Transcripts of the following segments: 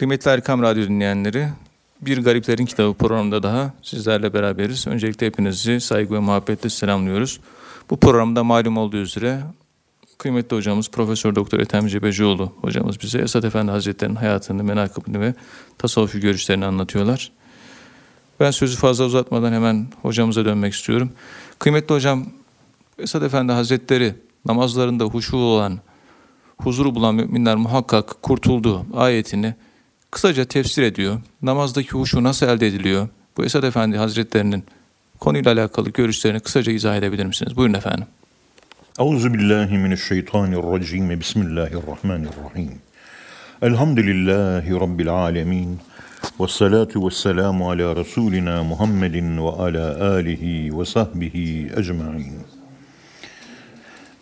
Kıymetli Erkam Radyo dinleyenleri, Bir Gariplerin Kitabı programında daha sizlerle beraberiz. Öncelikle hepinizi saygı ve muhabbetle selamlıyoruz. Bu programda malum olduğu üzere kıymetli hocamız Profesör Doktor Ethem Cebecioğlu hocamız bize Esat Efendi Hazretleri'nin hayatını, menakıbını ve tasavvufi görüşlerini anlatıyorlar. Ben sözü fazla uzatmadan hemen hocamıza dönmek istiyorum. Kıymetli hocam, Esad Efendi Hazretleri namazlarında huşu olan, huzuru bulan müminler muhakkak kurtuldu ayetini kısaca tefsir ediyor. Namazdaki huşu nasıl elde ediliyor? Bu Esad Efendi Hazretlerinin konuyla alakalı görüşlerini kısaca izah edebilir misiniz? Buyurun efendim. Euzu billahi mineşşeytanirracim. Bismillahirrahmanirrahim. Elhamdülillahi rabbil alamin. Ve salatu ve selamu ala Resulina Muhammedin ve ala alihi ve sahbihi ecmain.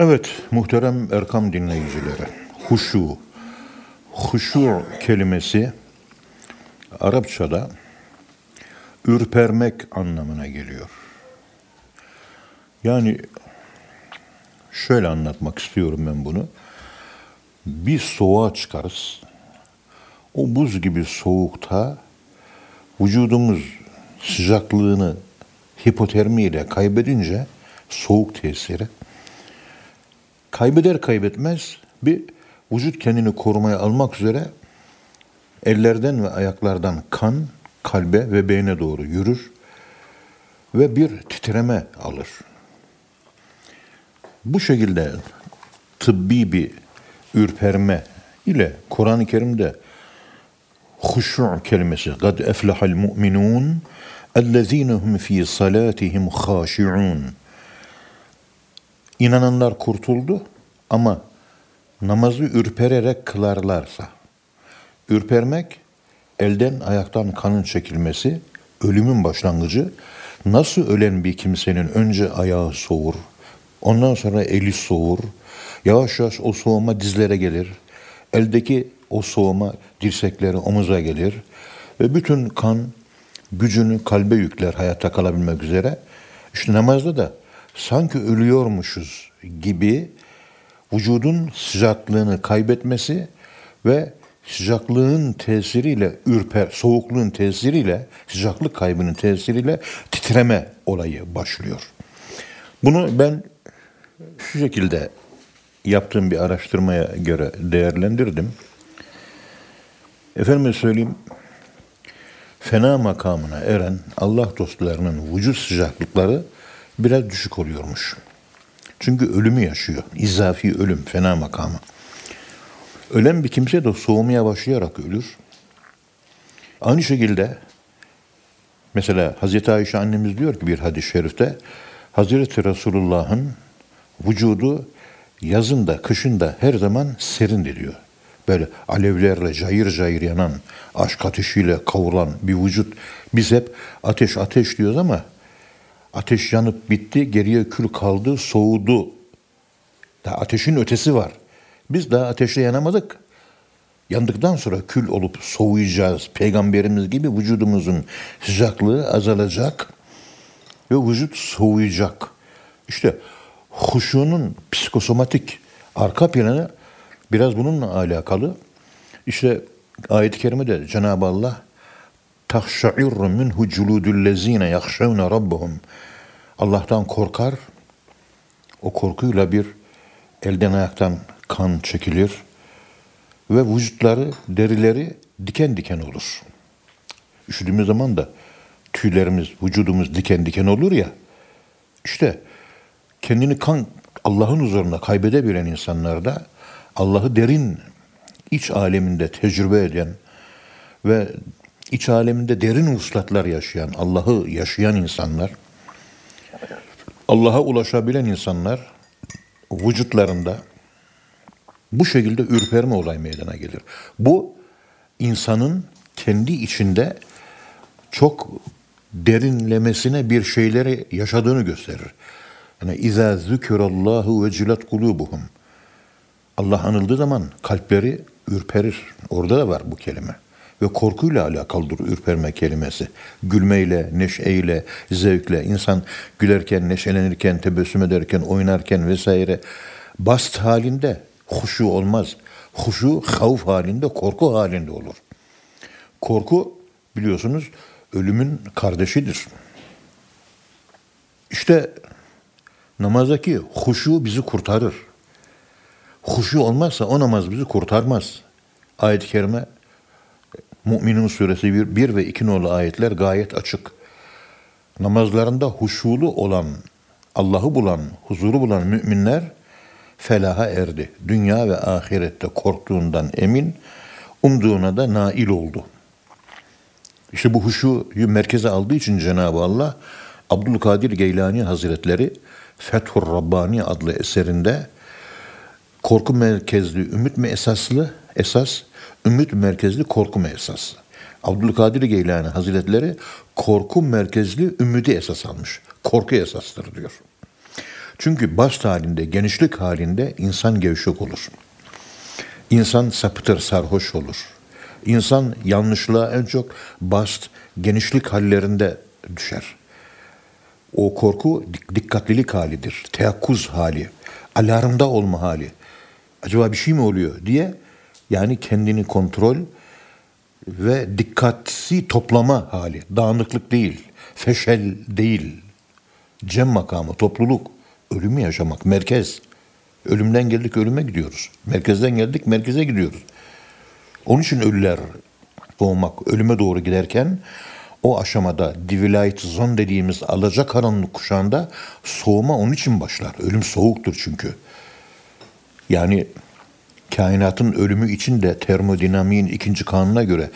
Evet, muhterem Erkam dinleyicileri. Huşu, huşu kelimesi Arapçada ürpermek anlamına geliyor. Yani şöyle anlatmak istiyorum ben bunu. Bir soğuğa çıkarız. O buz gibi soğukta vücudumuz sıcaklığını hipotermiyle kaybedince soğuk tesiri kaybeder kaybetmez bir vücut kendini korumaya almak üzere ellerden ve ayaklardan kan kalbe ve beyne doğru yürür ve bir titreme alır. Bu şekilde tıbbi bir ürperme ile Kur'an-ı Kerim'de huşu kelimesi kad eflahal mu'minun ellezine hum fi salatihim haşi'un İnananlar kurtuldu ama namazı ürpererek kılarlarsa ürpermek elden ayaktan kanın çekilmesi ölümün başlangıcı nasıl ölen bir kimsenin önce ayağı soğur ondan sonra eli soğur yavaş yavaş o soğuma dizlere gelir eldeki o soğuma dirseklere omuza gelir ve bütün kan gücünü kalbe yükler hayatta kalabilmek üzere. İşte namazda da sanki ölüyormuşuz gibi vücudun sıcaklığını kaybetmesi ve sıcaklığın tesiriyle ürper, soğukluğun tesiriyle, sıcaklık kaybının tesiriyle titreme olayı başlıyor. Bunu ben şu şekilde yaptığım bir araştırmaya göre değerlendirdim. Efendime söyleyeyim, fena makamına eren Allah dostlarının vücut sıcaklıkları biraz düşük oluyormuş. Çünkü ölümü yaşıyor. İzafi ölüm, fena makamı. Ölen bir kimse de soğumaya başlayarak ölür. Aynı şekilde mesela Hazreti Ayşe annemiz diyor ki bir hadis-i şerifte Hazreti Resulullah'ın vücudu yazında, kışında her zaman serindi diyor. Böyle alevlerle cayır cayır yanan, aşk ateşiyle kavuran bir vücut. Biz hep ateş ateş diyoruz ama ateş yanıp bitti, geriye kül kaldı, soğudu. Daha ateşin ötesi var. Biz daha ateşle yanamadık. Yandıktan sonra kül olup soğuyacağız. Peygamberimiz gibi vücudumuzun sıcaklığı azalacak ve vücut soğuyacak. İşte huşunun psikosomatik arka planı biraz bununla alakalı. İşte ayet-i kerimede Cenab-ı Allah tahşa'irru minhu culudullezine yahşevne rabbuhum Allah'tan korkar. O korkuyla bir elden ayaktan kan çekilir ve vücutları, derileri diken diken olur. Üşüdüğümüz zaman da tüylerimiz, vücudumuz diken diken olur ya. İşte kendini kan Allah'ın huzurunda kaybedebilen insanlarda Allah'ı derin iç aleminde tecrübe eden ve iç aleminde derin uslatlar yaşayan, Allah'ı yaşayan insanlar, Allah'a ulaşabilen insanlar vücutlarında bu şekilde ürperme olay meydana gelir. Bu insanın kendi içinde çok derinlemesine bir şeyleri yaşadığını gösterir. Yani izâ zükürallâhu ve cilet kulubuhum. Allah anıldığı zaman kalpleri ürperir. Orada da var bu kelime. Ve korkuyla alakalıdır ürperme kelimesi. Gülmeyle, neşeyle, zevkle, insan gülerken, neşelenirken, tebessüm ederken, oynarken vesaire bast halinde huşu olmaz. Huşu havf halinde, korku halinde olur. Korku biliyorsunuz ölümün kardeşidir. İşte namazdaki huşu bizi kurtarır. Huşu olmazsa o namaz bizi kurtarmaz. Ayet-i Kerime Mü'minun suresi 1, 1 ve 2 nolu ayetler gayet açık. Namazlarında huşulu olan, Allah'ı bulan, huzuru bulan müminler felaha erdi. Dünya ve ahirette korktuğundan emin, umduğuna da nail oldu. İşte bu huşuyu merkeze aldığı için Cenab-ı Allah Abdülkadir Geylani Hazretleri Fethur Rabbani adlı eserinde korku merkezli, ümit mi esaslı? Esas, ümit merkezli, korku mu esaslı? Abdülkadir Geylani Hazretleri korku merkezli ümidi esas almış. Korku esastır diyor. Çünkü bast halinde, genişlik halinde insan gevşek olur. İnsan sapıtır, sarhoş olur. İnsan yanlışlığa en çok bast, genişlik hallerinde düşer. O korku dikkatlilik halidir, teyakkuz hali, alarmda olma hali. Acaba bir şey mi oluyor diye yani kendini kontrol ve dikkatsi toplama hali. Dağınıklık değil, feşel değil. Cem makamı, topluluk, ölümü yaşamak, merkez. Ölümden geldik ölüme gidiyoruz. Merkezden geldik merkeze gidiyoruz. Onun için ölüler doğmak, ölüme doğru giderken o aşamada divilayet zon dediğimiz alacakaranlık kuşağında soğuma onun için başlar. Ölüm soğuktur çünkü. Yani kainatın ölümü için de termodinamiğin ikinci kanuna göre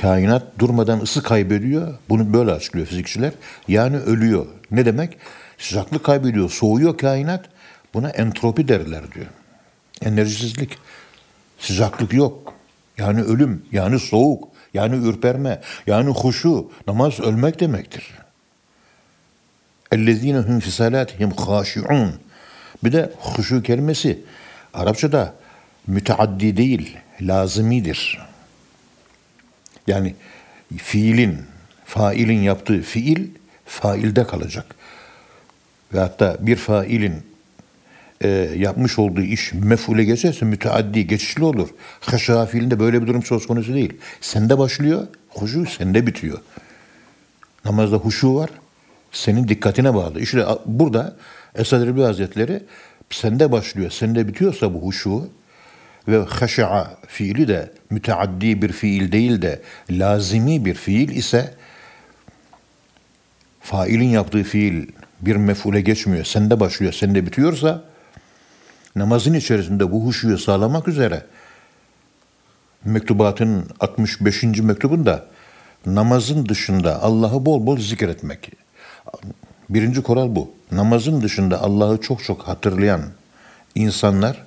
kainat durmadan ısı kaybediyor. Bunu böyle açıklıyor fizikçiler. Yani ölüyor. Ne demek? Sıcaklık kaybediyor, soğuyor kainat. Buna entropi derler diyor. Enerjisizlik. Sıcaklık yok. Yani ölüm, yani soğuk, yani ürperme, yani huşu. Namaz ölmek demektir. اَلَّذ۪ينَ هُمْ فِي صَلَاتِهِمْ خَاشِعُونَ Bir de huşu kelimesi Arapçada müteaddi değil, lazimidir. Yani fiilin, failin yaptığı fiil failde kalacak. Ve hatta bir failin e, yapmış olduğu iş mefule geçerse müteaddi, geçişli olur. Haşa fiilinde böyle bir durum söz konusu değil. Sende başlıyor, huşu sende bitiyor. Namazda huşu var, senin dikkatine bağlı. İşte burada Esad Erbil Hazretleri sende başlıyor, sende bitiyorsa bu huşu ve haşa fiili de müteaddi bir fiil değil de lazimi bir fiil ise failin yaptığı fiil bir mefule geçmiyor, sende başlıyor, sende bitiyorsa namazın içerisinde bu huşuyu sağlamak üzere mektubatın 65. mektubunda namazın dışında Allah'ı bol bol zikretmek. Birinci kural bu. Namazın dışında Allah'ı çok çok hatırlayan insanlar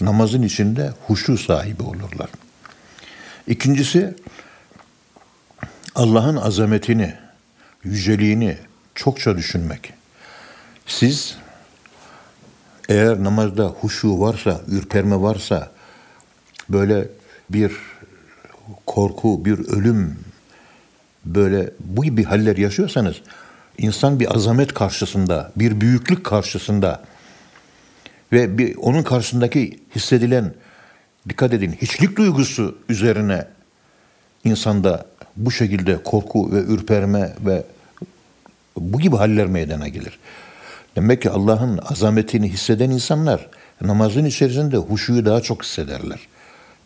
namazın içinde huşu sahibi olurlar. İkincisi Allah'ın azametini, yüceliğini çokça düşünmek. Siz eğer namazda huşu varsa, ürperme varsa, böyle bir korku, bir ölüm, böyle bu gibi haller yaşıyorsanız, insan bir azamet karşısında, bir büyüklük karşısında ve bir onun karşısındaki hissedilen, dikkat edin, hiçlik duygusu üzerine insanda bu şekilde korku ve ürperme ve bu gibi haller meydana gelir. Demek ki Allah'ın azametini hisseden insanlar namazın içerisinde huşuyu daha çok hissederler.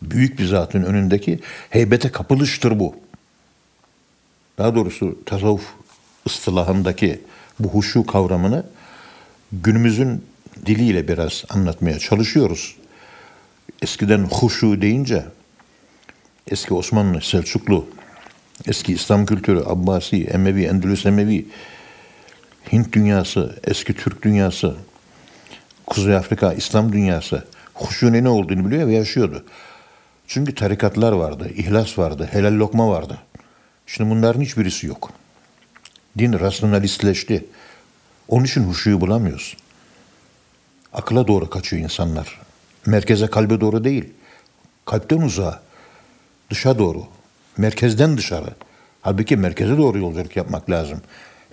Büyük bir zatın önündeki heybete kapılıştır bu. Daha doğrusu tasavvuf ıstılahındaki bu huşu kavramını günümüzün diliyle biraz anlatmaya çalışıyoruz. Eskiden huşu deyince eski Osmanlı, Selçuklu, eski İslam kültürü, Abbasi, Emevi, Endülüs Emevi, Hint dünyası, eski Türk dünyası, Kuzey Afrika, İslam dünyası huşunun ne olduğunu biliyor ve yaşıyordu. Çünkü tarikatlar vardı, ihlas vardı, helal lokma vardı. Şimdi bunların hiçbirisi yok. Din rasyonalistleşti. Onun için huşuyu bulamıyoruz. Akla doğru kaçıyor insanlar. Merkeze kalbe doğru değil. Kalpten uzağa. Dışa doğru. Merkezden dışarı. Halbuki merkeze doğru yolculuk yapmak lazım.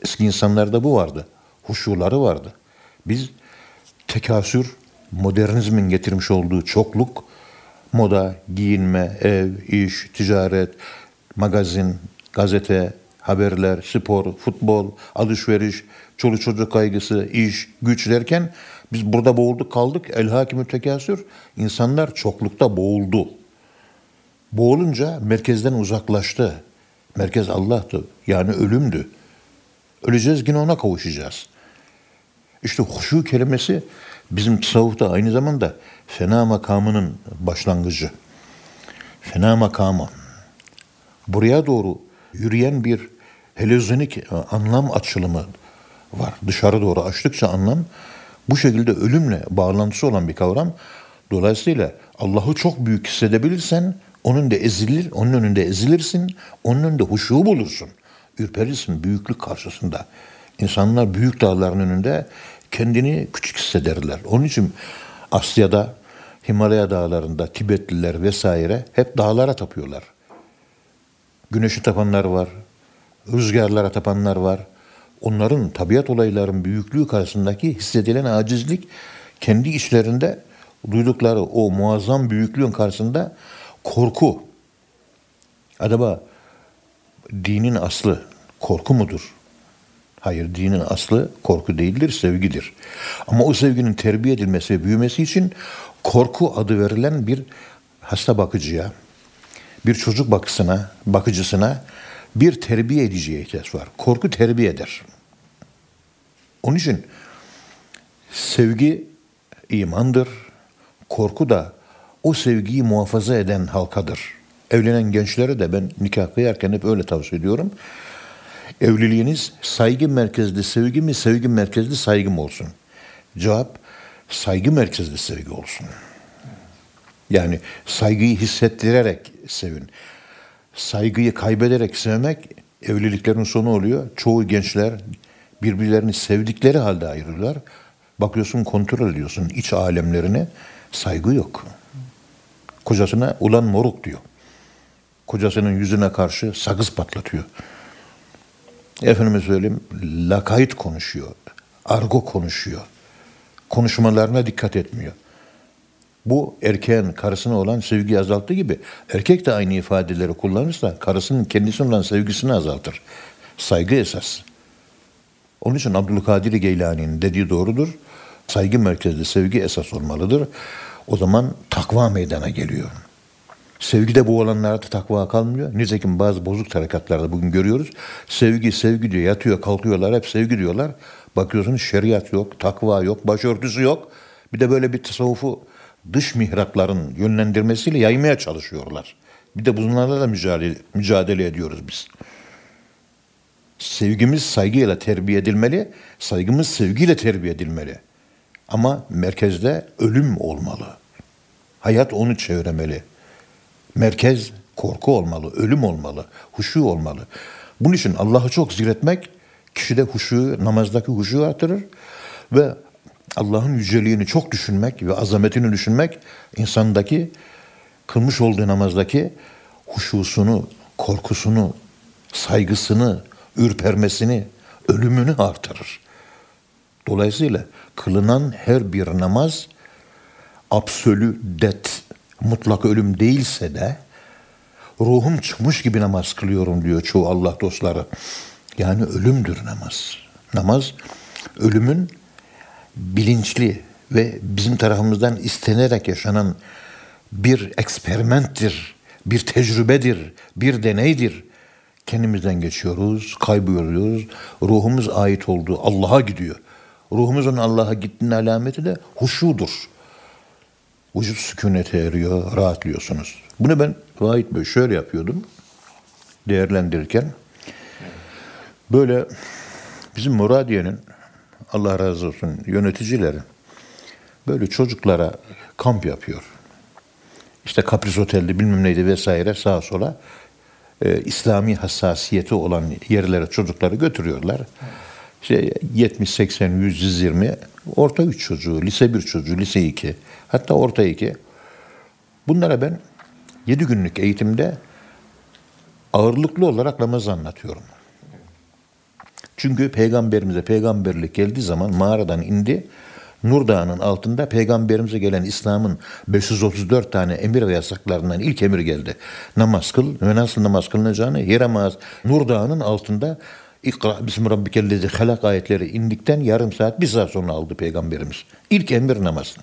Eski insanlarda bu vardı. Huşuları vardı. Biz tekasür, modernizmin getirmiş olduğu çokluk, moda, giyinme, ev, iş, ticaret, magazin, gazete, haberler, spor, futbol, alışveriş, çoluk çocuk kaygısı, iş, güç derken biz burada boğulduk kaldık. El hakimü tekasür. İnsanlar çoklukta boğuldu. Boğulunca merkezden uzaklaştı. Merkez Allah'tı. Yani ölümdü. Öleceğiz yine ona kavuşacağız. İşte huşu kelimesi bizim tasavvufta aynı zamanda fena makamının başlangıcı. Fena makamı. Buraya doğru yürüyen bir heliozonik e, anlam açılımı var. Dışarı doğru açtıkça anlam bu şekilde ölümle bağlantısı olan bir kavram. Dolayısıyla Allah'ı çok büyük hissedebilirsen onun da ezilir, onun önünde ezilirsin, onun önünde huşu bulursun. Ürperirsin büyüklük karşısında. İnsanlar büyük dağların önünde kendini küçük hissederler. Onun için Asya'da, Himalaya dağlarında Tibetliler vesaire hep dağlara tapıyorlar. Güneşi tapanlar var, rüzgarlara tapanlar var. Onların tabiat olayların büyüklüğü karşısındaki hissedilen acizlik kendi içlerinde duydukları o muazzam büyüklüğün karşısında korku. Acaba dinin aslı korku mudur? Hayır, dinin aslı korku değildir, sevgidir. Ama o sevginin terbiye edilmesi ve büyümesi için korku adı verilen bir hasta bakıcıya, bir çocuk bakısına, bakıcısına bir terbiye ediciye ihtiyaç var. Korku terbiye eder. Onun için sevgi imandır, korku da o sevgiyi muhafaza eden halkadır. Evlenen gençlere de ben nikah kıyarken hep öyle tavsiye ediyorum. Evliliğiniz saygı merkezli sevgi mi, sevgi merkezli saygı mı olsun? Cevap saygı merkezli sevgi olsun. Yani saygıyı hissettirerek sevin. Saygıyı kaybederek sevmek evliliklerin sonu oluyor. Çoğu gençler birbirlerini sevdikleri halde ayrılırlar. Bakıyorsun kontrol ediyorsun iç alemlerine saygı yok. Kocasına ulan moruk diyor. Kocasının yüzüne karşı sakız patlatıyor. Efendime söyleyeyim lakayt konuşuyor. Argo konuşuyor. Konuşmalarına dikkat etmiyor. Bu erkeğin karısına olan sevgi azalttığı gibi erkek de aynı ifadeleri kullanırsa karısının kendisine olan sevgisini azaltır. Saygı esas. Onun için Abdülkadir Geylani'nin dediği doğrudur. Saygı merkezli sevgi esas olmalıdır. O zaman takva meydana geliyor. Sevgide bu olanlarda takva kalmıyor. Nitekim bazı bozuk tarikatlarda bugün görüyoruz. Sevgi, sevgi diyor. Yatıyor, kalkıyorlar. Hep sevgi diyorlar. Bakıyorsunuz şeriat yok, takva yok, başörtüsü yok. Bir de böyle bir tasavvufu dış mihrakların yönlendirmesiyle yaymaya çalışıyorlar. Bir de bunlarla da mücadele, mücadele ediyoruz biz. Sevgimiz saygıyla terbiye edilmeli, saygımız sevgiyle terbiye edilmeli. Ama merkezde ölüm olmalı. Hayat onu çevremeli. Merkez korku olmalı, ölüm olmalı, huşu olmalı. Bunun için Allah'ı çok zikretmek kişide huşu, namazdaki huşu artırır ve Allah'ın yüceliğini çok düşünmek ve azametini düşünmek insandaki kılmış olduğu namazdaki huşusunu, korkusunu, saygısını, ürpermesini, ölümünü artırır. Dolayısıyla kılınan her bir namaz absolü det, mutlak ölüm değilse de ruhum çıkmış gibi namaz kılıyorum diyor çoğu Allah dostları. Yani ölümdür namaz. Namaz ölümün bilinçli ve bizim tarafımızdan istenerek yaşanan bir eksperimenttir, bir tecrübedir, bir deneydir. Kendimizden geçiyoruz, kayboluyoruz. Ruhumuz ait olduğu Allah'a gidiyor. Ruhumuzun Allah'a gittiğinin alameti de huşudur. Vücut sükunete eriyor, rahatlıyorsunuz. Bunu ben Vahit Bey şöyle yapıyordum değerlendirirken. Böyle bizim Muradiye'nin Allah razı olsun yöneticileri böyle çocuklara kamp yapıyor. İşte Kapris Otel'de bilmem neydi vesaire sağa sola e, İslami hassasiyeti olan yerlere çocukları götürüyorlar. İşte 70, 80, 100, 120 orta 3 çocuğu, lise 1 çocuğu, lise 2 hatta orta 2. Bunlara ben 7 günlük eğitimde ağırlıklı olarak namaz anlatıyorum. Çünkü peygamberimize peygamberlik geldiği zaman mağaradan indi. Nur Dağı'nın altında peygamberimize gelen İslam'ın 534 tane emir ve yasaklarından ilk emir geldi. Namaz kıl ve nasıl namaz kılınacağını yaramaz. Nur Dağı'nın altında İkra bismi rabbikellezi halak ayetleri indikten yarım saat bir saat sonra aldı peygamberimiz. İlk emir namaz.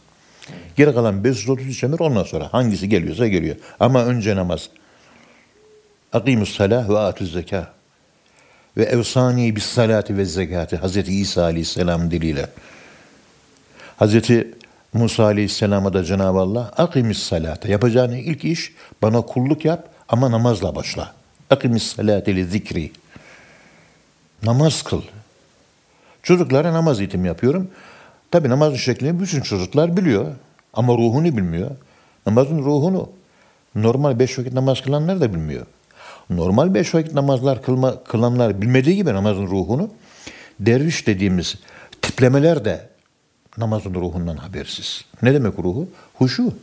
Geri kalan 533 emir ondan sonra hangisi geliyorsa geliyor. Ama önce namaz. Akimus salah ve atuz zeka. Ve evsani bis salati ve zekati. Hazreti İsa aleyhisselam diliyle. Hazreti Musa aleyhisselama da Cenab-ı Allah akimis salate. Yapacağın ilk iş bana kulluk yap ama namazla başla. Akimis salate li zikri. Namaz kıl. Çocuklara namaz eğitimi yapıyorum. Tabi namazın şeklini bütün çocuklar biliyor. Ama ruhunu bilmiyor. Namazın ruhunu normal beş vakit namaz kılanlar da bilmiyor. Normal beş vakit namazlar kılma, kılanlar bilmediği gibi namazın ruhunu derviş dediğimiz tiplemeler de namazın ruhundan habersiz. Ne demek ruhu? Huşu.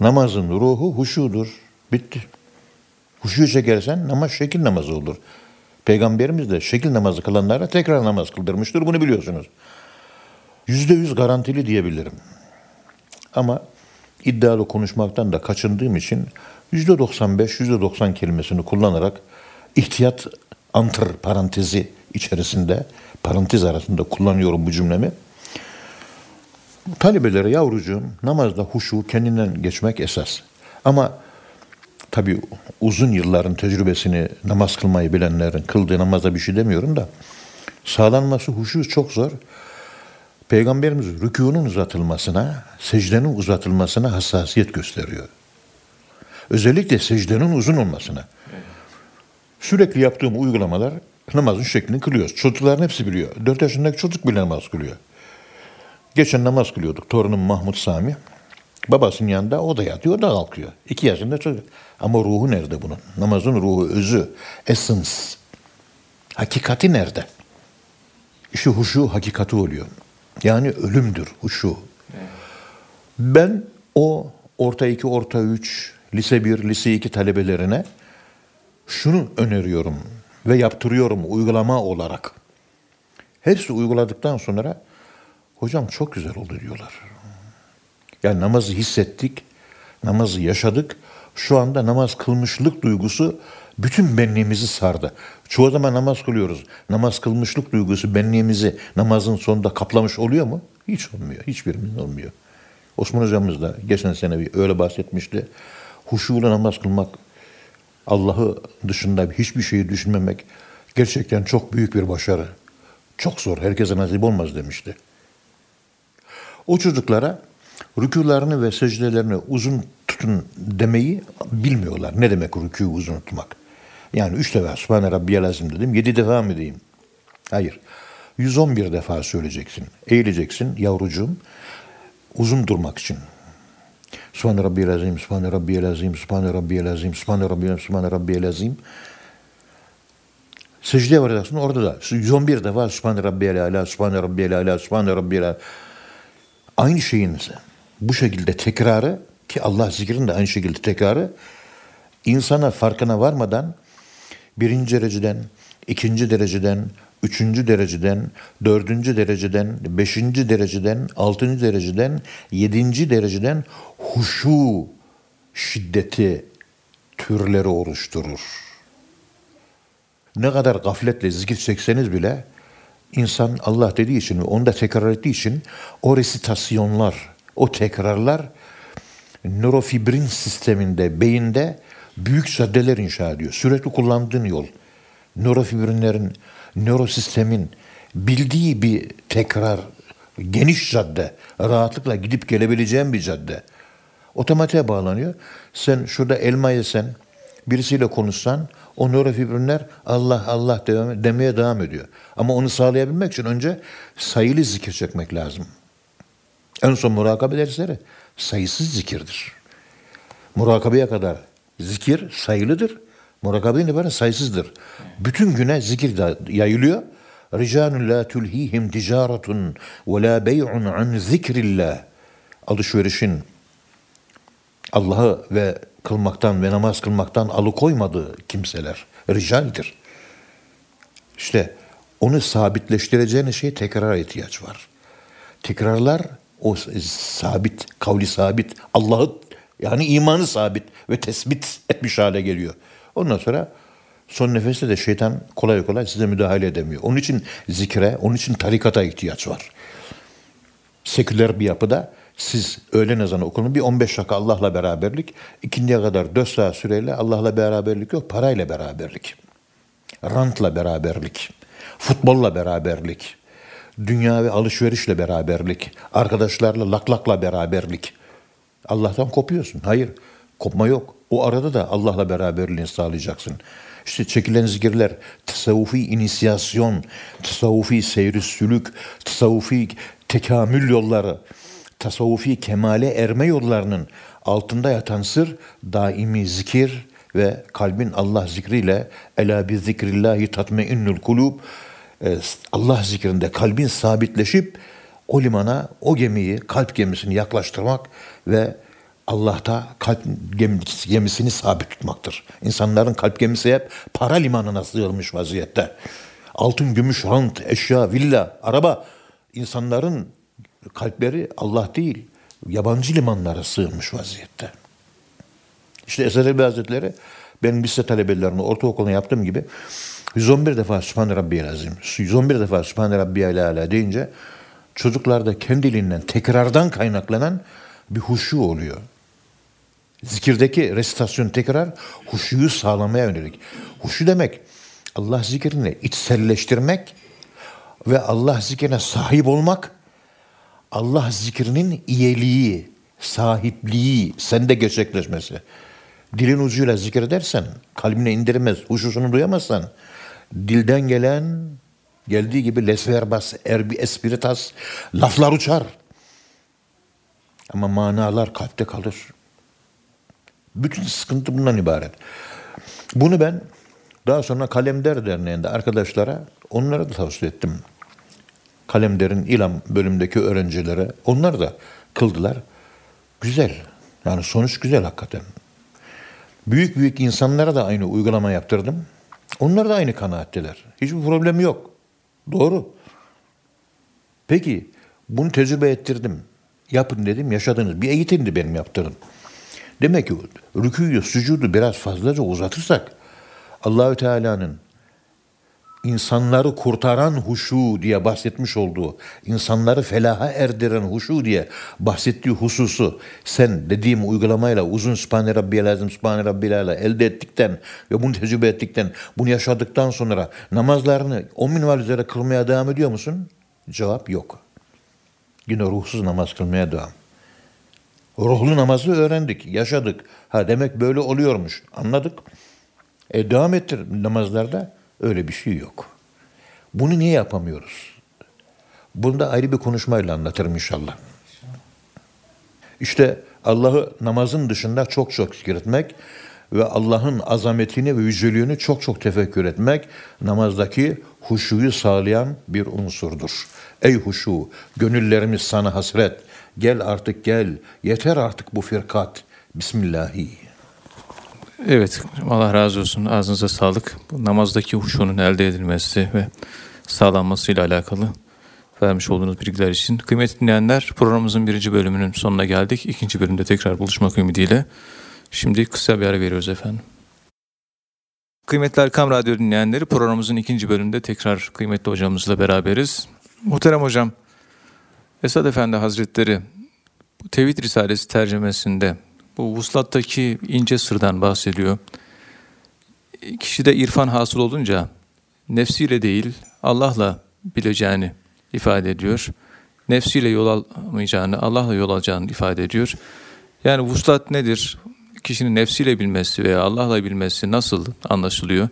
Namazın ruhu huşudur. Bitti. Huşu çekersen namaz şekil namazı olur. Peygamberimiz de şekil namazı kılanlara tekrar namaz kıldırmıştır. Bunu biliyorsunuz. Yüzde yüz garantili diyebilirim. Ama iddialı konuşmaktan da kaçındığım için yüzde 95, yüzde 90 kelimesini kullanarak ihtiyat antır parantezi içerisinde, parantez arasında kullanıyorum bu cümlemi. Talebelere yavrucuğum namazda huşu kendinden geçmek esas. Ama tabi uzun yılların tecrübesini namaz kılmayı bilenlerin kıldığı namaza bir şey demiyorum da sağlanması huşu çok zor. Peygamberimiz rükûnun uzatılmasına, secdenin uzatılmasına hassasiyet gösteriyor. Özellikle secdenin uzun olmasına. Sürekli yaptığım uygulamalar namazın şeklini kılıyoruz. Çocukların hepsi biliyor. Dört yaşındaki çocuk bile namaz kılıyor. Geçen namaz kılıyorduk. Torunum Mahmut Sami. Babasının yanında o da yatıyor, o da kalkıyor. İki yaşında çocuk. Ama ruhu nerede bunun? Namazın ruhu, özü, essence. Hakikati nerede? İşte huşu hakikati oluyor. Yani ölümdür huşu. Ben o orta iki, orta üç, lise bir, lise iki talebelerine şunu öneriyorum ve yaptırıyorum uygulama olarak. Hepsi uyguladıktan sonra hocam çok güzel oldu diyorlar. Yani namazı hissettik, namazı yaşadık. Şu anda namaz kılmışlık duygusu bütün benliğimizi sardı. Çoğu zaman namaz kılıyoruz. Namaz kılmışlık duygusu benliğimizi namazın sonunda kaplamış oluyor mu? Hiç olmuyor. Hiçbirimiz olmuyor. Osman hocamız da geçen sene bir öyle bahsetmişti. Huşuyla namaz kılmak, Allah'ı dışında hiçbir şeyi düşünmemek gerçekten çok büyük bir başarı. Çok zor, herkese nasip olmaz demişti. O çocuklara rükûlarını ve secdelerini uzun tutun demeyi bilmiyorlar. Ne demek rükû uzun tutmak? Yani üç defa Sübhane Rabbiyel Azim dedim. Yedi defa mı diyeyim? Hayır. 111 defa söyleyeceksin. Eğileceksin yavrucuğum. Uzun durmak için. Sübhane Rabbiyel Azim, Sübhane Rabbiyel Azim, Sübhane Rabbiyel Azim, Sübhane Rabbiyel Azim, Sübhane Rabbiyel Azim. Secdeye varacaksın orada da 111 defa Sübhane Rabbiyel Ala, Sübhane Rabbiyel Ala, Sübhane Rabbiyel Ala. Aynı şeyin bu şekilde tekrarı ki Allah zikrin de aynı şekilde tekrarı insana farkına varmadan birinci dereceden, ikinci dereceden, üçüncü dereceden, dördüncü dereceden, beşinci dereceden, altıncı dereceden, yedinci dereceden huşu şiddeti türleri oluşturur. Ne kadar gafletle zikir çekseniz bile insan Allah dediği için ve onu da tekrar ettiği için o resitasyonlar, o tekrarlar nörofibrin sisteminde, beyinde büyük caddeler inşa ediyor. Sürekli kullandığın yol. Nörofibrinlerin, nörosistemin bildiği bir tekrar, geniş cadde, rahatlıkla gidip gelebileceğin bir cadde. Otomatiğe bağlanıyor. Sen şurada elma yesen, birisiyle konuşsan o nörofibrinler Allah Allah demeye devam ediyor. Ama onu sağlayabilmek için önce sayılı zikir çekmek lazım. En son murakabe dersleri sayısız zikirdir. Murakabeye kadar zikir sayılıdır. Murakabeden itibaren sayısızdır. Bütün güne zikir yayılıyor. Ricanun la tulhihim ticaretun ve la bey'un an zikrillah. Alışverişin Allah'ı ve kılmaktan ve namaz kılmaktan alıkoymadığı kimseler ricaldir. İşte onu sabitleştireceğiniz şey tekrar ihtiyaç var. tekrarlar o sabit, kavli sabit, Allah'ı yani imanı sabit ve tespit etmiş hale geliyor. Ondan sonra son nefeste de şeytan kolay kolay size müdahale edemiyor. Onun için zikre, onun için tarikata ihtiyaç var. Seküler bir yapıda siz öğlen ezanı okunun bir 15 dakika Allah'la beraberlik, ikindiye kadar 4 saat süreyle Allah'la beraberlik yok, parayla beraberlik. Rantla beraberlik, futbolla beraberlik, dünya ve alışverişle beraberlik, arkadaşlarla laklakla beraberlik. Allah'tan kopuyorsun. Hayır, kopma yok. O arada da Allah'la beraberliğini sağlayacaksın. İşte çekilen zikirler, tasavvufi inisiyasyon, tasavvufi seyri sülük, tasavvufi tekamül yolları, tasavvufi kemale erme yollarının altında yatan sır daimi zikir ve kalbin Allah zikriyle ela bi zikrillahi tatmeinnul kulub e, Allah zikrinde kalbin sabitleşip o limana o gemiyi kalp gemisini yaklaştırmak ve Allah'ta kalp gemisini sabit tutmaktır. İnsanların kalp gemisi hep para limanına sığılmış vaziyette. Altın, gümüş, rant, eşya, villa, araba insanların kalpleri Allah değil, yabancı limanlara sığınmış vaziyette. İşte Esad Elbi Hazretleri benim lise talebelerine ortaokuluna yaptığım gibi 111 defa Sübhane Rabbiyel Azim, 111 defa Sübhane Rabbiyel Ala deyince çocuklarda kendiliğinden tekrardan kaynaklanan bir huşu oluyor. Zikirdeki resitasyon tekrar huşuyu sağlamaya yönelik. Huşu demek Allah zikrini içselleştirmek ve Allah zikrine sahip olmak Allah zikrinin iyeliği, sahipliği sende gerçekleşmesi. Dilin ucuyla zikredersen, kalbine indirmez, huşusunu duyamazsan, dilden gelen, geldiği gibi lesverbas, erbi espiritas, laflar uçar. Ama manalar kalpte kalır. Bütün sıkıntı bundan ibaret. Bunu ben daha sonra Kalemder Derneği'nde arkadaşlara, onlara da tavsiye ettim. Kalemder'in İlam bölümündeki öğrencilere, onlar da kıldılar. Güzel. Yani sonuç güzel hakikaten. Büyük büyük insanlara da aynı uygulama yaptırdım. Onlar da aynı kanaatteler. Hiçbir problem yok. Doğru. Peki bunu tecrübe ettirdim. Yapın dedim, yaşadınız. Bir eğitimdi benim yaptığım. Demek ki rüküyü, sücudu biraz fazlaca uzatırsak Allahü Teala'nın insanları kurtaran huşu diye bahsetmiş olduğu, insanları felaha erdiren huşu diye bahsettiği hususu sen dediğim uygulamayla uzun Sübhane Rabbiyel Azim, Sübhane Rabbiyel elde ettikten ve bunu tecrübe ettikten, bunu yaşadıktan sonra namazlarını on minval üzere kılmaya devam ediyor musun? Cevap yok. Yine ruhsuz namaz kılmaya devam. Ruhlu namazı öğrendik, yaşadık. Ha demek böyle oluyormuş. Anladık. E devam ettir namazlarda. Öyle bir şey yok. Bunu niye yapamıyoruz? Bunu da ayrı bir konuşmayla anlatırım inşallah. İşte Allah'ı namazın dışında çok çok zikretmek ve Allah'ın azametini ve yüceliğini çok çok tefekkür etmek namazdaki huşuyu sağlayan bir unsurdur. Ey huşu, gönüllerimiz sana hasret. Gel artık gel, yeter artık bu firkat. Bismillahi. Evet, Allah razı olsun. Ağzınıza sağlık. Bu namazdaki huşunun elde edilmesi ve sağlanmasıyla alakalı vermiş olduğunuz bilgiler için. Kıymetli dinleyenler, programımızın birinci bölümünün sonuna geldik. İkinci bölümde tekrar buluşmak ümidiyle. Şimdi kısa bir ara veriyoruz efendim. Kıymetli Erkam Radyo dinleyenleri, programımızın ikinci bölümünde tekrar kıymetli hocamızla beraberiz. Muhterem hocam, Esad Efendi Hazretleri Tevhid Risalesi tercümesinde bu vuslattaki ince sırdan bahsediyor. Kişide irfan hasıl olunca nefsiyle değil Allah'la bileceğini ifade ediyor. Nefsiyle yol almayacağını, Allah'la yol alacağını ifade ediyor. Yani vuslat nedir? Kişinin nefsiyle bilmesi veya Allah'la bilmesi nasıl anlaşılıyor?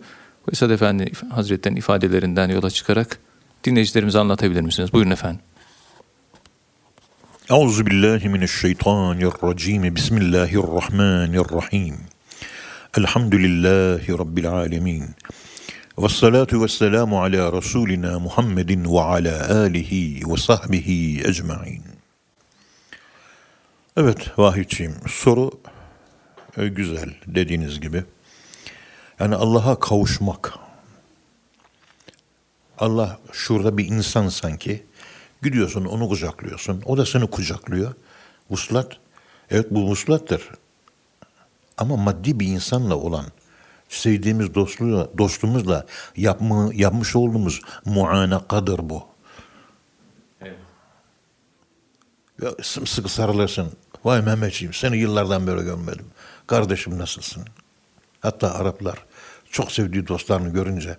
Esad Efendi Hazretleri'nin ifadelerinden yola çıkarak dinleyicilerimize anlatabilir misiniz? Buyurun efendim. Euzu billahi mineşşeytanirracim. Bismillahirrahmanirrahim. Elhamdülillahi rabbil alamin. Ve salatu ve selamu ala Resulina Muhammedin ve ala alihi ve sahbihi ecmain. Evet Vahidciğim soru e, güzel dediğiniz gibi. Yani Allah'a kavuşmak. Allah şurada bir insan sanki Gidiyorsun onu kucaklıyorsun. O da seni kucaklıyor. Vuslat. Evet bu vuslattır. Ama maddi bir insanla olan sevdiğimiz dostluğu, dostumuzla yapma, yapmış olduğumuz muanakadır bu. Evet. Ya sımsıkı sarılırsın. Vay Mehmetciğim seni yıllardan beri görmedim. Kardeşim nasılsın? Hatta Araplar çok sevdiği dostlarını görünce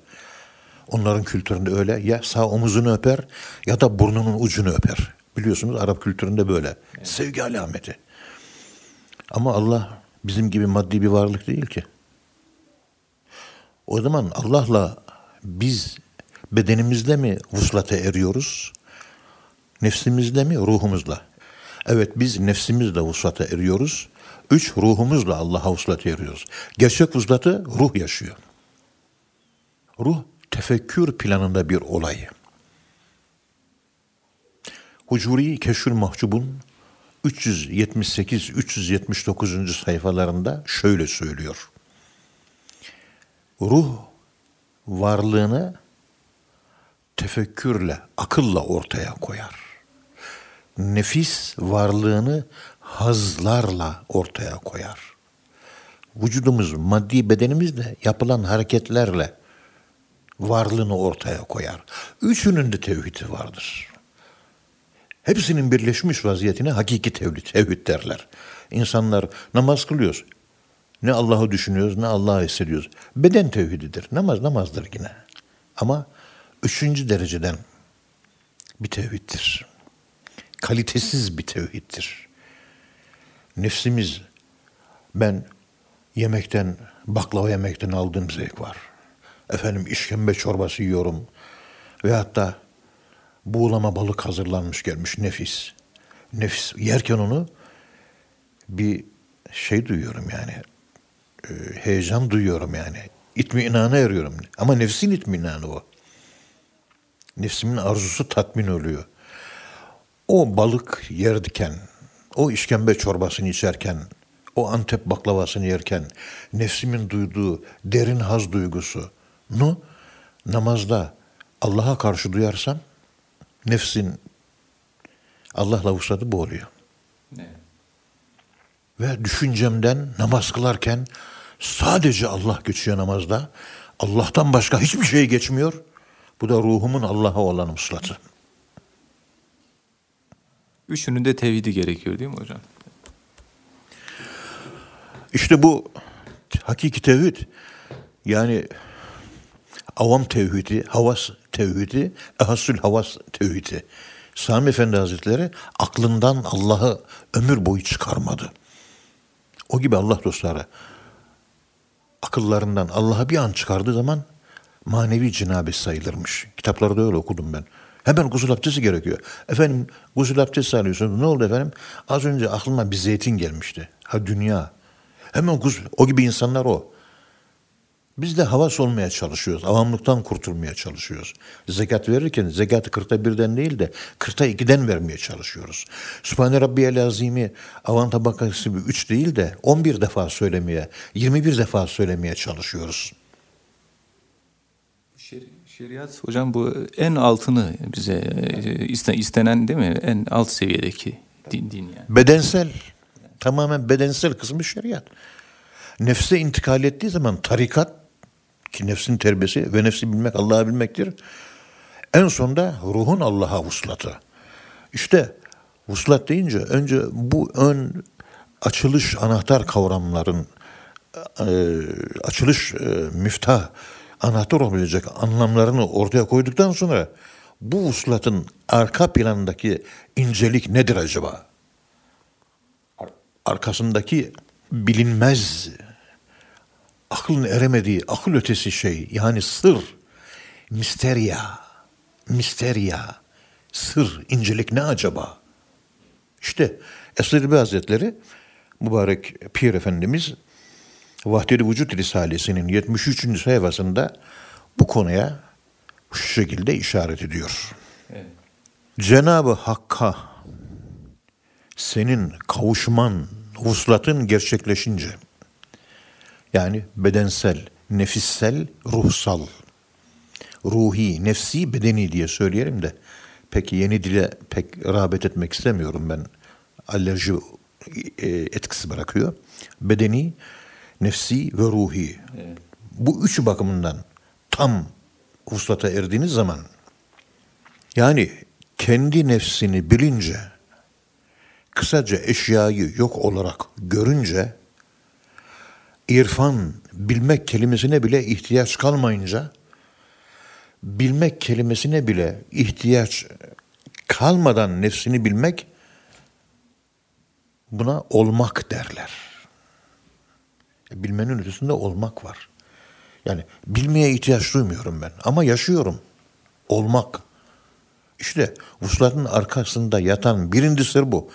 onların kültüründe öyle ya sağ omuzunu öper ya da burnunun ucunu öper. Biliyorsunuz Arap kültüründe böyle. Evet. Sevgi alameti. Ama Allah bizim gibi maddi bir varlık değil ki. O zaman Allah'la biz bedenimizle mi vuslata eriyoruz? Nefsimizle mi, ruhumuzla? Evet biz nefsimizle vuslata eriyoruz. Üç, ruhumuzla Allah'a vuslata eriyoruz. Gerçek vuslatı ruh yaşıyor. Ruh tefekkür planında bir olay. Hucuri Keşfül Mahcub'un 378-379. sayfalarında şöyle söylüyor. Ruh varlığını tefekkürle, akılla ortaya koyar. Nefis varlığını hazlarla ortaya koyar. Vücudumuz, maddi bedenimizle yapılan hareketlerle varlığını ortaya koyar. Üçünün de tevhidi vardır. Hepsinin birleşmiş vaziyetine hakiki tevhid, tevhid derler. İnsanlar namaz kılıyoruz. Ne Allah'ı düşünüyoruz ne Allah'ı hissediyoruz. Beden tevhididir. Namaz namazdır yine. Ama üçüncü dereceden bir tevhiddir. Kalitesiz bir tevhiddir. Nefsimiz ben yemekten, baklava yemekten aldığım zevk var. Efendim işkembe çorbası yiyorum. Ve hatta buğulama balık hazırlanmış gelmiş nefis. Nefis yerken onu bir şey duyuyorum yani. E, heyecan duyuyorum yani. İtminana eriyorum. Ama nefsin itminanı o. Nefsimin arzusu tatmin oluyor. O balık yerdiken, o işkembe çorbasını içerken, o Antep baklavasını yerken nefsimin duyduğu derin haz duygusu nu namazda Allah'a karşı duyarsam nefsin Allah'la vuslatı bu oluyor. Ne? Ve düşüncemden namaz kılarken sadece Allah geçiyor namazda. Allah'tan başka hiçbir şey geçmiyor. Bu da ruhumun Allah'a olan vuslatı. Üçünün de tevhidi gerekiyor değil mi hocam? İşte bu hakiki tevhid yani avam tevhidi, havas tevhidi, ehasül havas tevhidi. Sami Efendi Hazretleri aklından Allah'ı ömür boyu çıkarmadı. O gibi Allah dostları akıllarından Allah'a bir an çıkardığı zaman manevi cinabet sayılırmış. Kitaplarda öyle okudum ben. Hemen gusül abdesti gerekiyor. Efendim gusül abdesti alıyorsunuz. Ne oldu efendim? Az önce aklıma bir zeytin gelmişti. Ha dünya. Hemen gusül. O gibi insanlar o. Biz de havas olmaya çalışıyoruz. Avamlıktan kurtulmaya çalışıyoruz. Zekat verirken zekatı kırkta birden değil de kırkta ikiden vermeye çalışıyoruz. Sübhane Rabbiyel Azim'i avam tabakası gibi üç değil de on bir defa söylemeye, yirmi bir defa söylemeye çalışıyoruz. Şeriat hocam bu en altını bize e, istenen değil mi? En alt seviyedeki din, din yani. Bedensel, tamamen bedensel kısmı şeriat. Nefse intikal ettiği zaman tarikat ki nefsin terbiyesi ve nefsi bilmek Allah'ı bilmektir. En sonda ruhun Allah'a vuslatı. İşte vuslat deyince önce bu ön açılış anahtar kavramların e, açılış e, miftah anahtar olabilecek anlamlarını ortaya koyduktan sonra bu vuslatın arka planındaki incelik nedir acaba? Arkasındaki bilinmez aklın eremediği, akıl ötesi şey yani sır, misterya, misterya, sır, incelik ne acaba? İşte Esir Hazretleri, mübarek Pir Efendimiz Vahdedi Vücut Risalesi'nin 73. sayfasında bu konuya şu şekilde işaret ediyor. Evet. Cenab-ı Hakk'a senin kavuşman, vuslatın gerçekleşince yani bedensel, nefissel, ruhsal, ruhi, nefsi, bedeni diye söyleyelim de peki yeni dile pek rağbet etmek istemiyorum ben. Alerji e, etkisi bırakıyor. Bedeni, nefsi ve ruhi. Evet. Bu üçü bakımından tam vuslata erdiğiniz zaman yani kendi nefsini bilince kısaca eşyayı yok olarak görünce irfan bilmek kelimesine bile ihtiyaç kalmayınca bilmek kelimesine bile ihtiyaç kalmadan nefsini bilmek buna olmak derler. Bilmenin ötesinde olmak var. Yani bilmeye ihtiyaç duymuyorum ben ama yaşıyorum. Olmak. İşte vuslatın arkasında yatan birinci sır bu.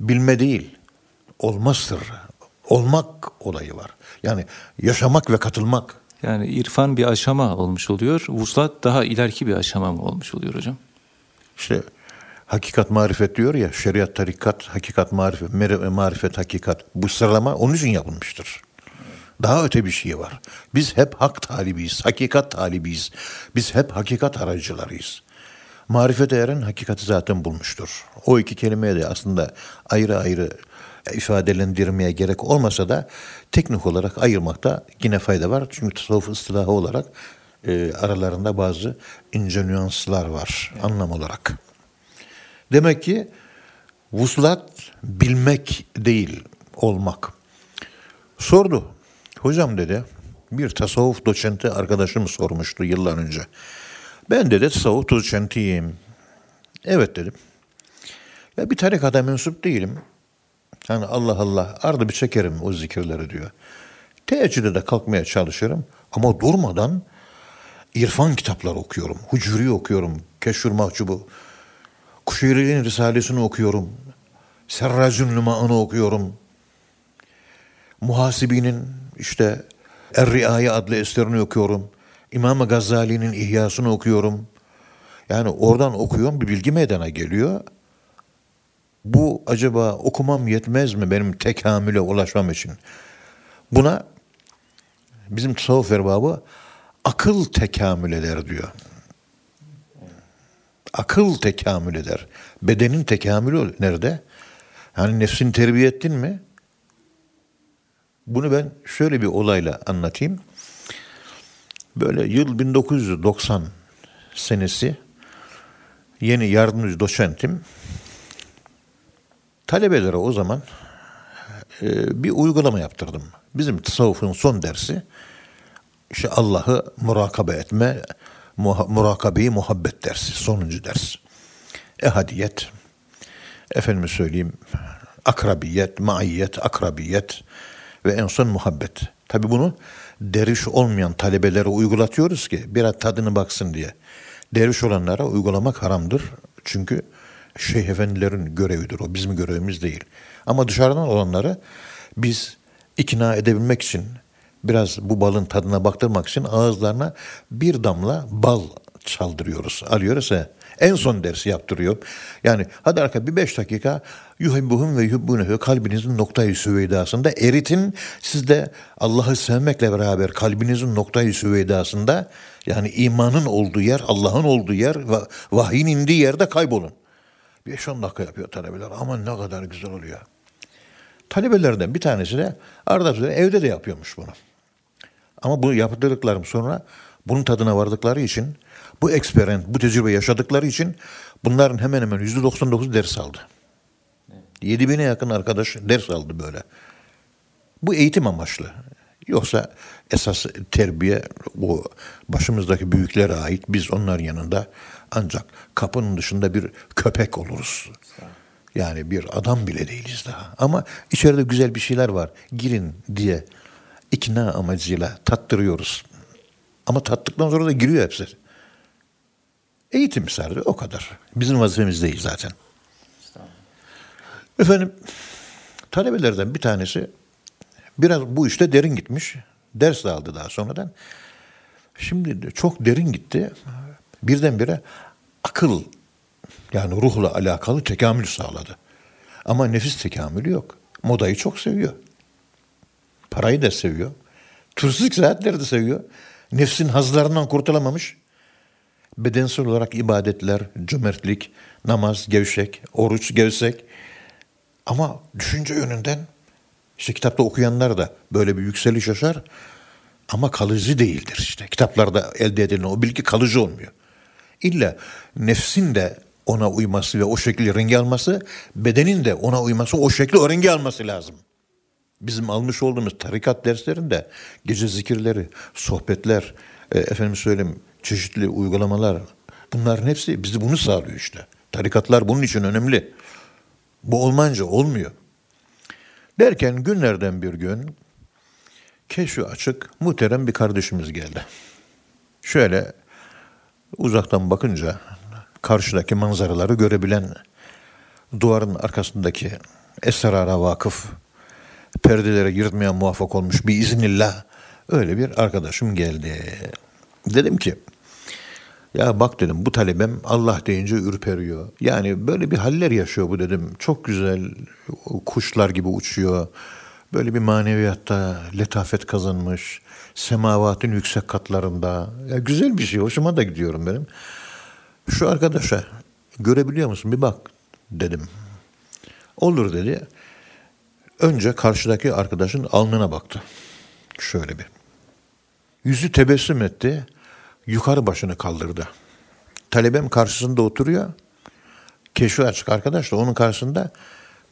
Bilme değil, olma sırrı. Olmak olayı var. Yani yaşamak ve katılmak. Yani irfan bir aşama olmuş oluyor. Vuslat daha ileriki bir aşama mı olmuş oluyor hocam? İşte hakikat marifet diyor ya şeriat tarikat hakikat marifet marifet hakikat bu sıralama onun için yapılmıştır. Daha öte bir şey var. Biz hep hak talibiyiz, hakikat talibiyiz. Biz hep hakikat aracılarıyız. Marifete eren hakikati zaten bulmuştur. O iki kelimeye de aslında ayrı ayrı ifadelendirmeye gerek olmasa da teknik olarak ayırmakta yine fayda var. Çünkü tasavvuf ıstılahı olarak e, aralarında bazı ince nüanslar var evet. anlam olarak. Demek ki vuslat bilmek değil, olmak. Sordu. Hocam dedi, bir tasavvuf doçenti arkadaşım sormuştu yıllar önce. Ben dedi tasavvuf doçentiyim. Evet dedim. Ya bir tarikata mensup değilim. Yani Allah Allah ardı bir çekerim o zikirleri diyor. Teheccüde de kalkmaya çalışırım ama durmadan irfan kitapları okuyorum. Hucuri okuyorum. Keşfur Mahcubu. Kuşeyri'nin Risalesini okuyorum. Serracun Luma'ını okuyorum. Muhasibi'nin işte Er-Riaya adlı eserini okuyorum. İmam Gazali'nin İhyasını okuyorum. Yani oradan okuyorum bir bilgi meydana geliyor. Bu acaba okumam yetmez mi benim tekamüle ulaşmam için? Buna bizim tasavvuf erbabı akıl tekamül eder diyor. Akıl tekamül eder. Bedenin tekamülü nerede? Yani nefsini terbiye ettin mi? Bunu ben şöyle bir olayla anlatayım. Böyle yıl 1990 senesi yeni yardımcı doçentim. Talebelere o zaman e, bir uygulama yaptırdım. Bizim tasavvufun son dersi işte Allah'ı murakabe etme, murakabeyi muhabbet dersi, sonuncu ders. Ehadiyet, efendime söyleyeyim, akrabiyet, maiyet, akrabiyet ve en son muhabbet. Tabi bunu derviş olmayan talebelere uygulatıyoruz ki biraz tadını baksın diye. Derviş olanlara uygulamak haramdır. Çünkü şeyh efendilerin görevidir o. Bizim görevimiz değil. Ama dışarıdan olanları biz ikna edebilmek için biraz bu balın tadına baktırmak için ağızlarına bir damla bal çaldırıyoruz. Alıyoruz ya. En son dersi yaptırıyor. Yani hadi arka bir beş dakika yuhibbuhum ve yuhibbunehu kalbinizin noktayı süveydasında eritin. Siz de Allah'ı sevmekle beraber kalbinizin noktayı süveydasında yani imanın olduğu yer, Allah'ın olduğu yer ve vahyin indiği yerde kaybolun. 5-10 dakika yapıyor talebeler. ama ne kadar güzel oluyor. Talebelerden bir tanesi de arada sırada evde de yapıyormuş bunu. Ama bu yaptırdıklarım sonra bunun tadına vardıkları için, bu eksperiment, bu tecrübe yaşadıkları için bunların hemen hemen yüzde 99 ders aldı. Yedi bine yakın arkadaş ders aldı böyle. Bu eğitim amaçlı. Yoksa esas terbiye bu başımızdaki büyüklere ait. Biz onlar yanında ancak kapının dışında bir köpek oluruz. Yani bir adam bile değiliz daha. Ama içeride güzel bir şeyler var. Girin diye ikna amacıyla tattırıyoruz. Ama tattıktan sonra da giriyor hepsi. Eğitim sardı o kadar. Bizim vazifemiz değil zaten. Efendim talebelerden bir tanesi biraz bu işte derin gitmiş. Ders de aldı daha sonradan. Şimdi çok derin gitti. Birdenbire akıl yani ruhla alakalı tekamül sağladı. Ama nefis tekamülü yok. Modayı çok seviyor. Parayı da seviyor. Turistik seyahatleri de seviyor. Nefsin hazlarından kurtulamamış. bedensel olarak ibadetler, cömertlik, namaz, gevşek, oruç, gevşek. Ama düşünce yönünden işte kitapta okuyanlar da böyle bir yükseliş yaşar ama kalıcı değildir işte. Kitaplarda elde edilen o bilgi kalıcı olmuyor. İlla nefsin de ona uyması ve o şekilde rengi alması, bedenin de ona uyması, o şekli o rengi alması lazım. Bizim almış olduğumuz tarikat derslerinde gece zikirleri, sohbetler, e, efendim söyleyeyim çeşitli uygulamalar bunların hepsi bizi bunu sağlıyor işte. Tarikatlar bunun için önemli. Bu olmanca olmuyor. Derken günlerden bir gün keşfi açık muhterem bir kardeşimiz geldi. Şöyle uzaktan bakınca karşıdaki manzaraları görebilen duvarın arkasındaki esrara vakıf perdelere yırtmaya muvaffak olmuş bir iznillah öyle bir arkadaşım geldi. Dedim ki ya bak dedim bu talebem Allah deyince ürperiyor. Yani böyle bir haller yaşıyor bu dedim. Çok güzel kuşlar gibi uçuyor. Böyle bir maneviyatta letafet kazanmış. Semavatın yüksek katlarında. Ya güzel bir şey. Hoşuma da gidiyorum benim. Şu arkadaşa görebiliyor musun? Bir bak dedim. Olur dedi. Önce karşıdaki arkadaşın alnına baktı. Şöyle bir. Yüzü tebessüm etti. Yukarı başını kaldırdı. Talebem karşısında oturuyor. Keşfi açık arkadaş da onun karşısında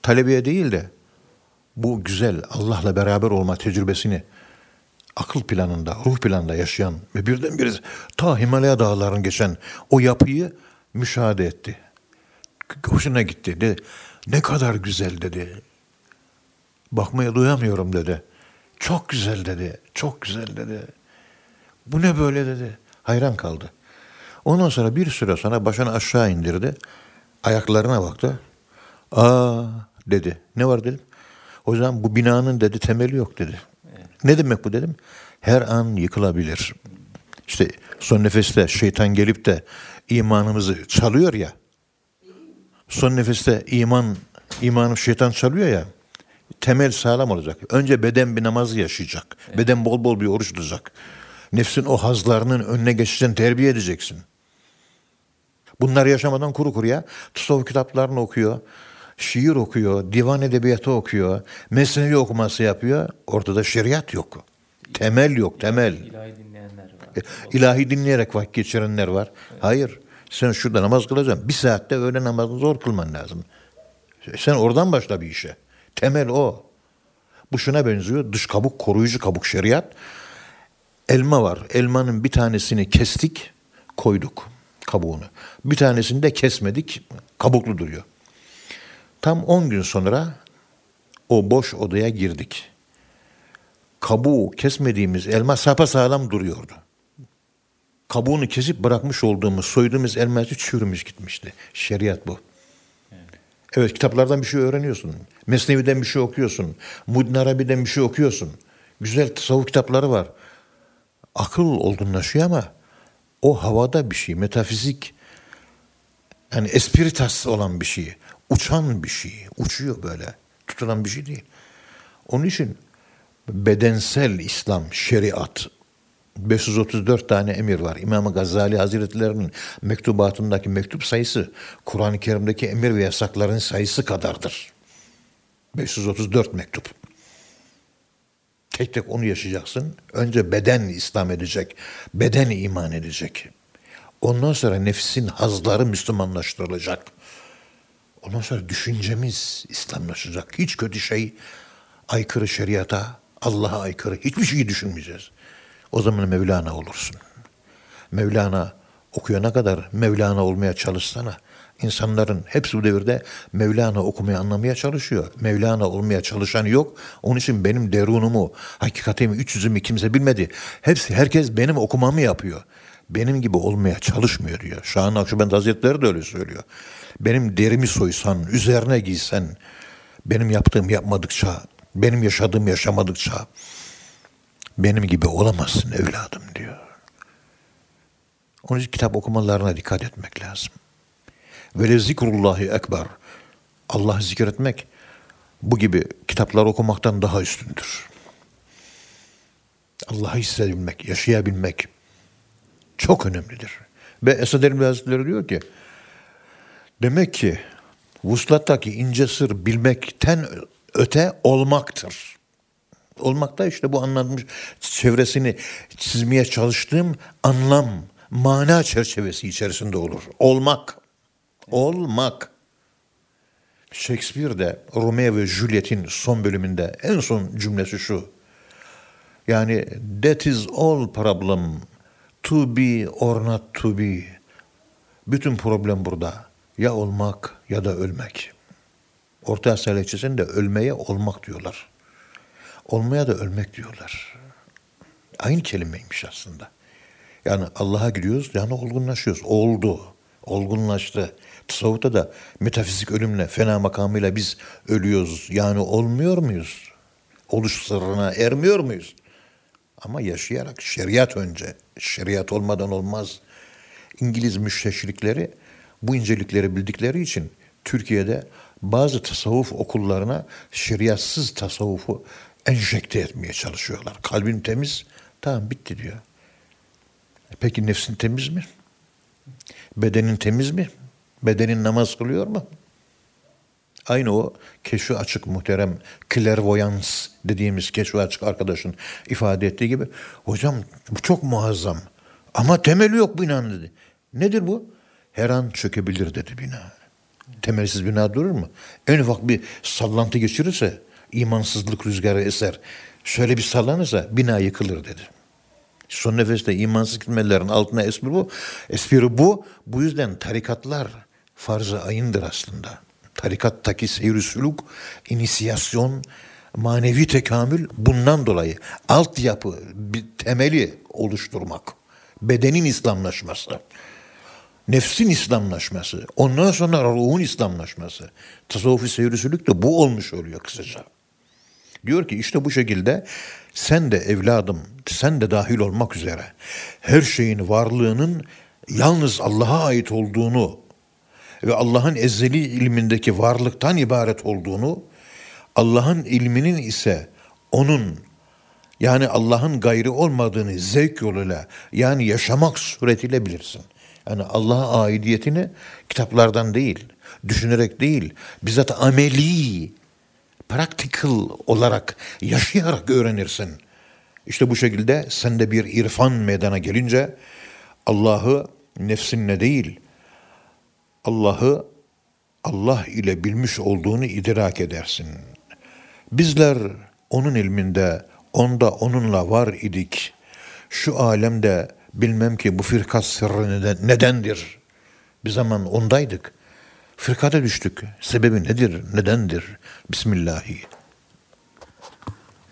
talebeye değil de bu güzel Allah'la beraber olma tecrübesini akıl planında, ruh planında yaşayan ve birdenbire ta Himalaya dağlarının geçen o yapıyı müşahede etti. Hoşuna gitti. Dedi, ne kadar güzel dedi. Bakmaya duyamıyorum dedi. Çok güzel dedi. Çok güzel dedi. Bu ne böyle dedi. Hayran kaldı. Ondan sonra bir süre sonra başını aşağı indirdi. Ayaklarına baktı. Aa dedi. Ne var dedim. O zaman bu binanın dedi temeli yok dedi. Ne demek bu dedim. Her an yıkılabilir. İşte son nefeste şeytan gelip de imanımızı çalıyor ya. Son nefeste iman imanı şeytan çalıyor ya. Temel sağlam olacak. Önce beden bir namazı yaşayacak. Beden bol bol bir oruç tutacak. Nefsin o hazlarının önüne geçeceksin, terbiye edeceksin. Bunları yaşamadan kuru kuruya tasavvuf kitaplarını okuyor, şiir okuyor, divan edebiyatı okuyor, mesnevi okuması yapıyor. Ortada şeriat yok. Temel yok, temel. İlahi dinleyenler var. E, ilahi dinleyerek vakit geçirenler var. Evet. Hayır. Sen şurada namaz kılacaksın. Bir saatte öğle namazını zor kılman lazım. Sen oradan başla bir işe. Temel o. Bu şuna benziyor. Dış kabuk, koruyucu kabuk şeriat. Elma var. Elmanın bir tanesini kestik, koyduk kabuğunu. Bir tanesini de kesmedik, kabuklu duruyor. Tam 10 gün sonra o boş odaya girdik. Kabuğu kesmediğimiz elma sapasağlam duruyordu. Kabuğunu kesip bırakmış olduğumuz, soyduğumuz elma çürümüş gitmişti. Şeriat bu. Evet kitaplardan bir şey öğreniyorsun. Mesnevi'den bir şey okuyorsun. Muddin Arabi'den bir şey okuyorsun. Güzel tasavvuf kitapları var. Akıl olgunlaşıyor ama o havada bir şey, metafizik yani espiritas olan bir şey, uçan bir şey, uçuyor böyle, tutulan bir şey değil. Onun için bedensel İslam, şeriat, 534 tane emir var. İmam Gazali Hazretleri'nin mektubatındaki mektup sayısı Kur'an-ı Kerim'deki emir ve yasakların sayısı kadardır. 534 mektup. Tek tek onu yaşayacaksın. Önce beden İslam edecek, beden iman edecek. Ondan sonra nefsin hazları Müslümanlaştırılacak. Ondan sonra düşüncemiz İslamlaşacak. Hiç kötü şey aykırı şeriata, Allah'a aykırı hiçbir şeyi düşünmeyeceğiz. O zaman Mevlana olursun. Mevlana okuyana kadar Mevlana olmaya çalışsana. İnsanların hepsi bu devirde Mevlana okumaya anlamaya çalışıyor. Mevlana olmaya çalışan yok. Onun için benim derunumu, hakikatimi, üç yüzümü kimse bilmedi. Hepsi, herkes benim okumamı yapıyor. Benim gibi olmaya çalışmıyor diyor. Şahan Akşubend Hazretleri de öyle söylüyor. Benim derimi soysan, üzerine giysen, benim yaptığım yapmadıkça, benim yaşadığım yaşamadıkça, benim gibi olamazsın evladım diyor. Onun için kitap okumalarına dikkat etmek lazım. Ve zikrullahi ekber. Allah zikretmek bu gibi kitaplar okumaktan daha üstündür. Allah'ı hissedebilmek, yaşayabilmek çok önemlidir. Ve Esad Erbil Hazretleri diyor ki demek ki vuslattaki ince sır bilmekten öte olmaktır. Olmakta işte bu anlatmış çevresini çizmeye çalıştığım anlam, mana çerçevesi içerisinde olur. Olmak. Olmak. Shakespeare'de Romeo ve Juliet'in son bölümünde en son cümlesi şu. Yani that is all problem. To be or not to be. Bütün problem burada. Ya olmak ya da ölmek. Orta Asya lehçesinde ölmeye olmak diyorlar. Olmaya da ölmek diyorlar. Aynı kelimeymiş aslında. Yani Allah'a gidiyoruz yani olgunlaşıyoruz. Oldu. Olgunlaştı. Tasavvufta da metafizik ölümle, fena makamıyla biz ölüyoruz. Yani olmuyor muyuz? Oluş sırrına ermiyor muyuz? Ama yaşayarak şeriat önce. Şeriat olmadan olmaz. İngiliz müşteşrikleri bu incelikleri bildikleri için Türkiye'de bazı tasavvuf okullarına şeriatsız tasavvufu enjekte etmeye çalışıyorlar. Kalbin temiz, tamam bitti diyor. Peki nefsin temiz mi? Bedenin temiz mi? Bedenin namaz kılıyor mu? Aynı o keşfi açık muhterem clairvoyance dediğimiz keşfi açık arkadaşın ifade ettiği gibi hocam bu çok muazzam ama temeli yok binanın dedi. Nedir bu? Her an çökebilir dedi bina. Temelsiz bina durur mu? En ufak bir sallantı geçirirse imansızlık rüzgarı eser. Şöyle bir sallanırsa bina yıkılır dedi. Son nefeste imansız gitmelerin altına espri bu. Espri bu. Bu yüzden tarikatlar farz-ı ayındır aslında. Tarikattaki seyir sülük, inisiyasyon, manevi tekamül bundan dolayı altyapı, bir temeli oluşturmak. Bedenin İslamlaşması, nefsin İslamlaşması, ondan sonra ruhun İslamlaşması. Tasavvufi seyir sülük de bu olmuş oluyor kısaca. Diyor ki işte bu şekilde sen de evladım, sen de dahil olmak üzere her şeyin varlığının yalnız Allah'a ait olduğunu ve Allah'ın ezeli ilmindeki varlıktan ibaret olduğunu, Allah'ın ilminin ise onun yani Allah'ın gayri olmadığını zevk yoluyla yani yaşamak suretiyle bilirsin. Yani Allah'a aidiyetini kitaplardan değil, düşünerek değil, bizzat ameli, practical olarak, yaşayarak öğrenirsin. İşte bu şekilde sende bir irfan meydana gelince Allah'ı nefsinle değil, Allah'ı Allah ile bilmiş olduğunu idrak edersin. Bizler onun ilminde, onda onunla var idik. Şu alemde bilmem ki bu firkat sırrı neden, nedendir. Bir zaman ondaydık. Firkata düştük. Sebebi nedir, nedendir? Bismillahi.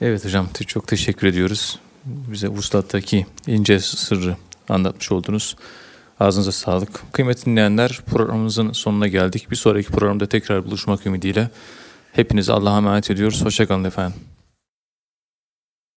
Evet hocam çok teşekkür ediyoruz. Bize vuslattaki ince sırrı anlatmış oldunuz. Ağzınıza sağlık. Kıymetli dinleyenler programımızın sonuna geldik. Bir sonraki programda tekrar buluşmak ümidiyle hepinizi Allah'a emanet ediyoruz. Hoşçakalın efendim.